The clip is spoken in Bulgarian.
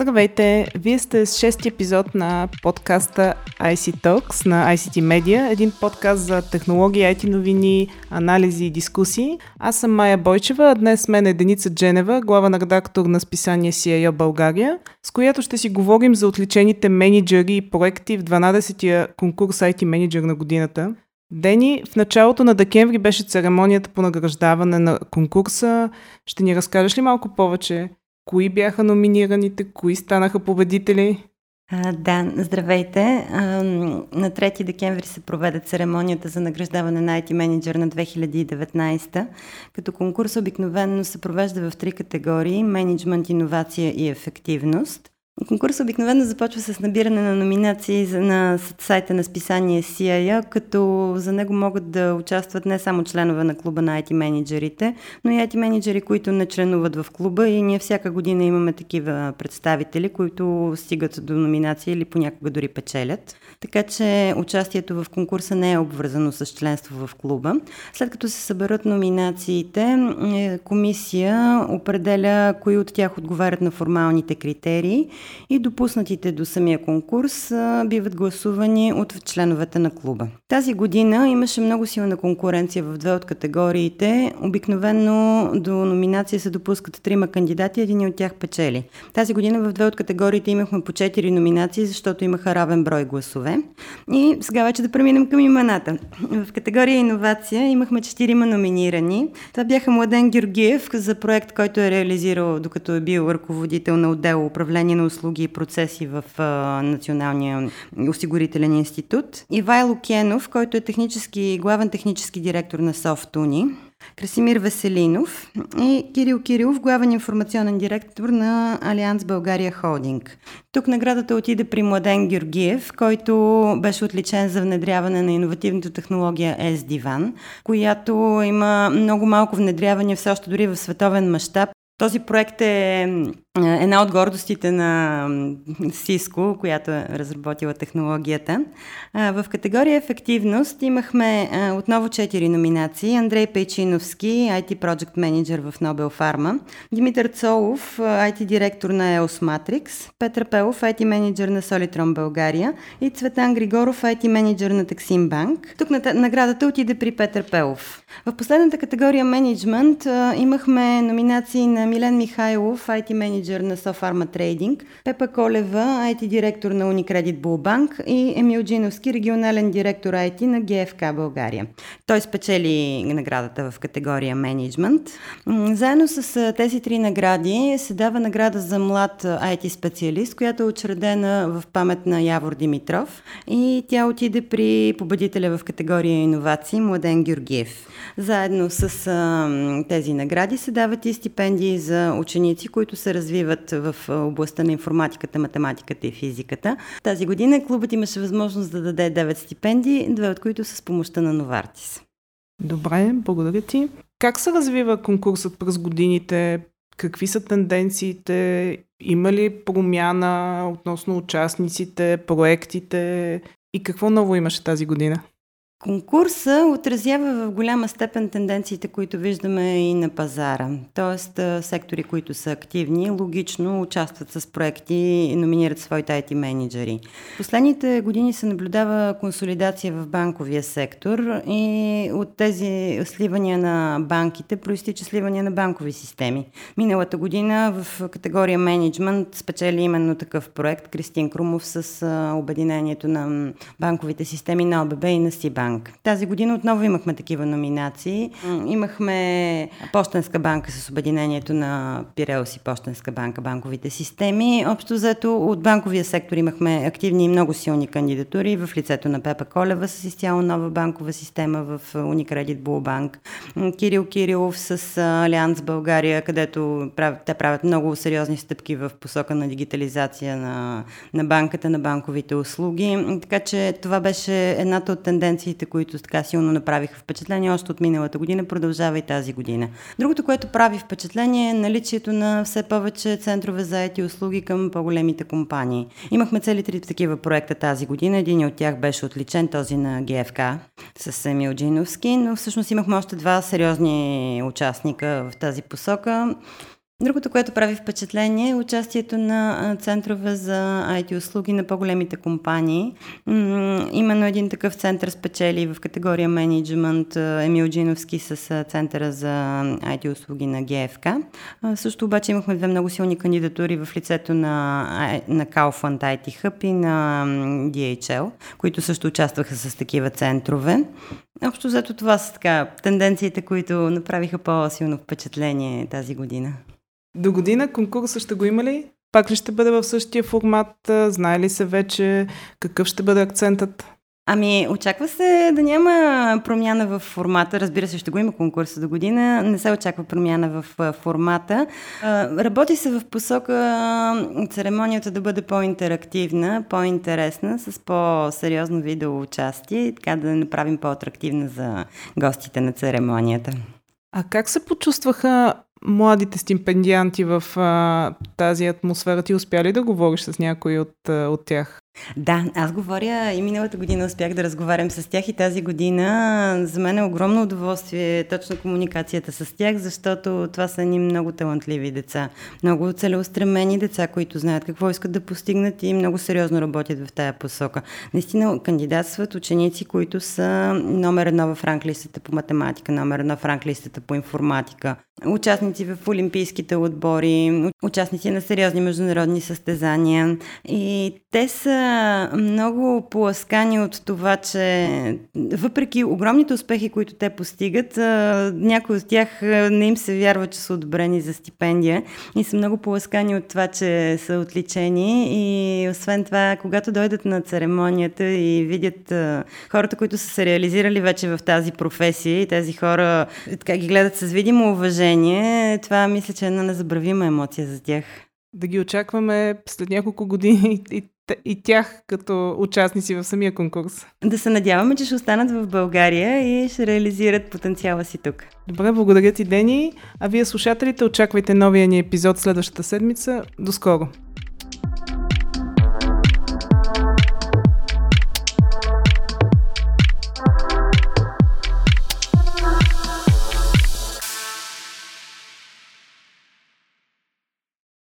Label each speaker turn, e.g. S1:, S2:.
S1: Здравейте! Вие сте с шести епизод на подкаста IC Talks на ICT Media, един подкаст за технологии, IT новини, анализи и дискусии. Аз съм Майя Бойчева, а днес с мен е Деница Дженева, главен редактор на списание CIO България, с която ще си говорим за отличените менеджери и проекти в 12-тия конкурс IT менеджер на годината. Дени, в началото на декември беше церемонията по награждаване на конкурса. Ще ни разкажеш ли малко повече Кои бяха номинираните? Кои станаха победители?
S2: А, да, здравейте. А, на 3 декември се проведе церемонията за награждаване на IT менеджер на 2019, като конкурс обикновенно се провежда в три категории – менеджмент, иновация и ефективност – Конкурс обикновено започва с набиране на номинации на сайта на списание CIA, като за него могат да участват не само членове на клуба на IT менеджерите, но и IT менеджери, които не членуват в клуба и ние всяка година имаме такива представители, които стигат до номинации или понякога дори печелят. Така че участието в конкурса не е обвързано с членство в клуба. След като се съберат номинациите, е, комисия определя кои от тях отговарят на формалните критерии и допуснатите до самия конкурс биват гласувани от членовете на клуба. Тази година имаше много силна конкуренция в две от категориите. Обикновено до номинация се допускат трима кандидати, един от тях печели. Тази година в две от категориите имахме по четири номинации, защото имаха равен брой гласове. И сега вече да преминем към имената. В категория иновация имахме четирима номинирани. Това бяха Младен Георгиев за проект, който е реализирал докато е бил ръководител на отдел управление на услуги и процеси в а, Националния осигурителен институт. Ивайло Кенов, който е технически, главен технически директор на Софтуни. Красимир Веселинов и Кирил Кирилов, главен информационен директор на Алианс България Холдинг. Тук наградата отиде при Младен Георгиев, който беше отличен за внедряване на иновативната технология S-Divan, която има много малко внедряване все още дори в световен мащаб. Този проект е една от гордостите на Cisco, която е разработила технологията. В категория ефективност имахме отново четири номинации. Андрей Пейчиновски, IT Project Manager в Nobel Pharma, Димитър Цолов, IT директор на EOS Matrix, Петър Пелов, IT менеджер на Solitron България и Цветан Григоров, IT менеджер на Texim Bank. Тук наградата отиде при Петър Пелов. В последната категория менеджмент имахме номинации на Милен Михайлов, IT менеджер менеджер на Софарма Трейдинг, Пепа Колева, IT директор на Unicredit Булбанк и Емил Джиновски, регионален директор IT на ГФК България. Той спечели наградата в категория менеджмент. Заедно с тези три награди се дава награда за млад IT специалист, която е учредена в памет на Явор Димитров и тя отиде при победителя в категория иновации Младен Георгиев. Заедно с тези награди се дават и стипендии за ученици, които се развиват в областта на информатиката, математиката и физиката. Тази година клубът имаше възможност да даде 9 стипендии, две от които са с помощта на Новартис.
S1: Добре, благодаря ти. Как се развива конкурсът през годините? Какви са тенденциите? Има ли промяна относно участниците, проектите и какво ново имаше тази година?
S2: Конкурса отразява в голяма степен тенденциите, които виждаме и на пазара. Тоест, сектори, които са активни, логично участват с проекти и номинират своите IT менеджери. Последните години се наблюдава консолидация в банковия сектор и от тези сливания на банките проистича сливания на банкови системи. Миналата година в категория менеджмент спечели именно такъв проект Кристин Крумов с обединението на банковите системи на ОББ и на Сибанк банк. Тази година отново имахме такива номинации. Имахме Почтенска банка с обединението на Пиреус и Почтенска банка, банковите системи. Общо взето от банковия сектор имахме активни и много силни кандидатури в лицето на Пепа Колева с изцяло нова банкова система в Unicredit Булбанк. Кирил Кирилов с Алианс България, където те правят много сериозни стъпки в посока на дигитализация на, на банката, на банковите услуги. Така че това беше едната от тенденциите проектите, които така силно направиха впечатление още от миналата година, продължава и тази година. Другото, което прави впечатление е наличието на все повече центрове за ети услуги към по-големите компании. Имахме цели три такива проекта тази година. Един от тях беше отличен, този на ГФК с Емил Джиновски, но всъщност имахме още два сериозни участника в тази посока. Другото, което прави впечатление е участието на центрове за IT услуги на по-големите компании. Именно един такъв център спечели в категория менеджмент Емил Джиновски с центъра за IT услуги на ГФК. Също обаче имахме две много силни кандидатури в лицето на, на Kaufland IT Hub и на DHL, които също участваха с такива центрове. Общо взето това са така тенденциите, които направиха по-силно впечатление тази година.
S1: До година конкурса ще го има ли? Пак ли ще бъде в същия формат? Знае ли се вече какъв ще бъде акцентът?
S2: Ами, очаква се да няма промяна в формата. Разбира се, ще го има конкурса до година. Не се очаква промяна в формата. Работи се в посока церемонията да бъде по-интерактивна, по-интересна, с по-сериозно видео участие, така да направим по-атрактивна за гостите на церемонията.
S1: А как се почувстваха младите стипендианти в а, тази атмосфера? Ти успя ли да говориш с някой от, от тях?
S2: Да, аз говоря и миналата година успях да разговарям с тях и тази година за мен е огромно удоволствие точно комуникацията с тях, защото това са ни много талантливи деца, много целеустремени деца, които знаят какво искат да постигнат и много сериозно работят в тая посока. Наистина кандидатстват ученици, които са номер едно в ранглистата по математика, номер едно в ранглистата по информатика, участници в олимпийските отбори, участници на сериозни международни състезания. И те са много поласкани от това, че въпреки огромните успехи, които те постигат, някои от тях не им се вярва, че са одобрени за стипендия и са много поласкани от това, че са отличени. И освен това, когато дойдат на церемонията и видят хората, които са се реализирали вече в тази професия и тези хора така ги гледат с видимо уважение, това мисля, че е една незабравима емоция за тях
S1: да ги очакваме след няколко години и, и тях като участници в самия конкурс.
S2: Да се надяваме, че ще останат в България и ще реализират потенциала си тук.
S1: Добре, благодаря ти, Дени. А вие, слушателите, очаквайте новия ни епизод следващата седмица. До скоро!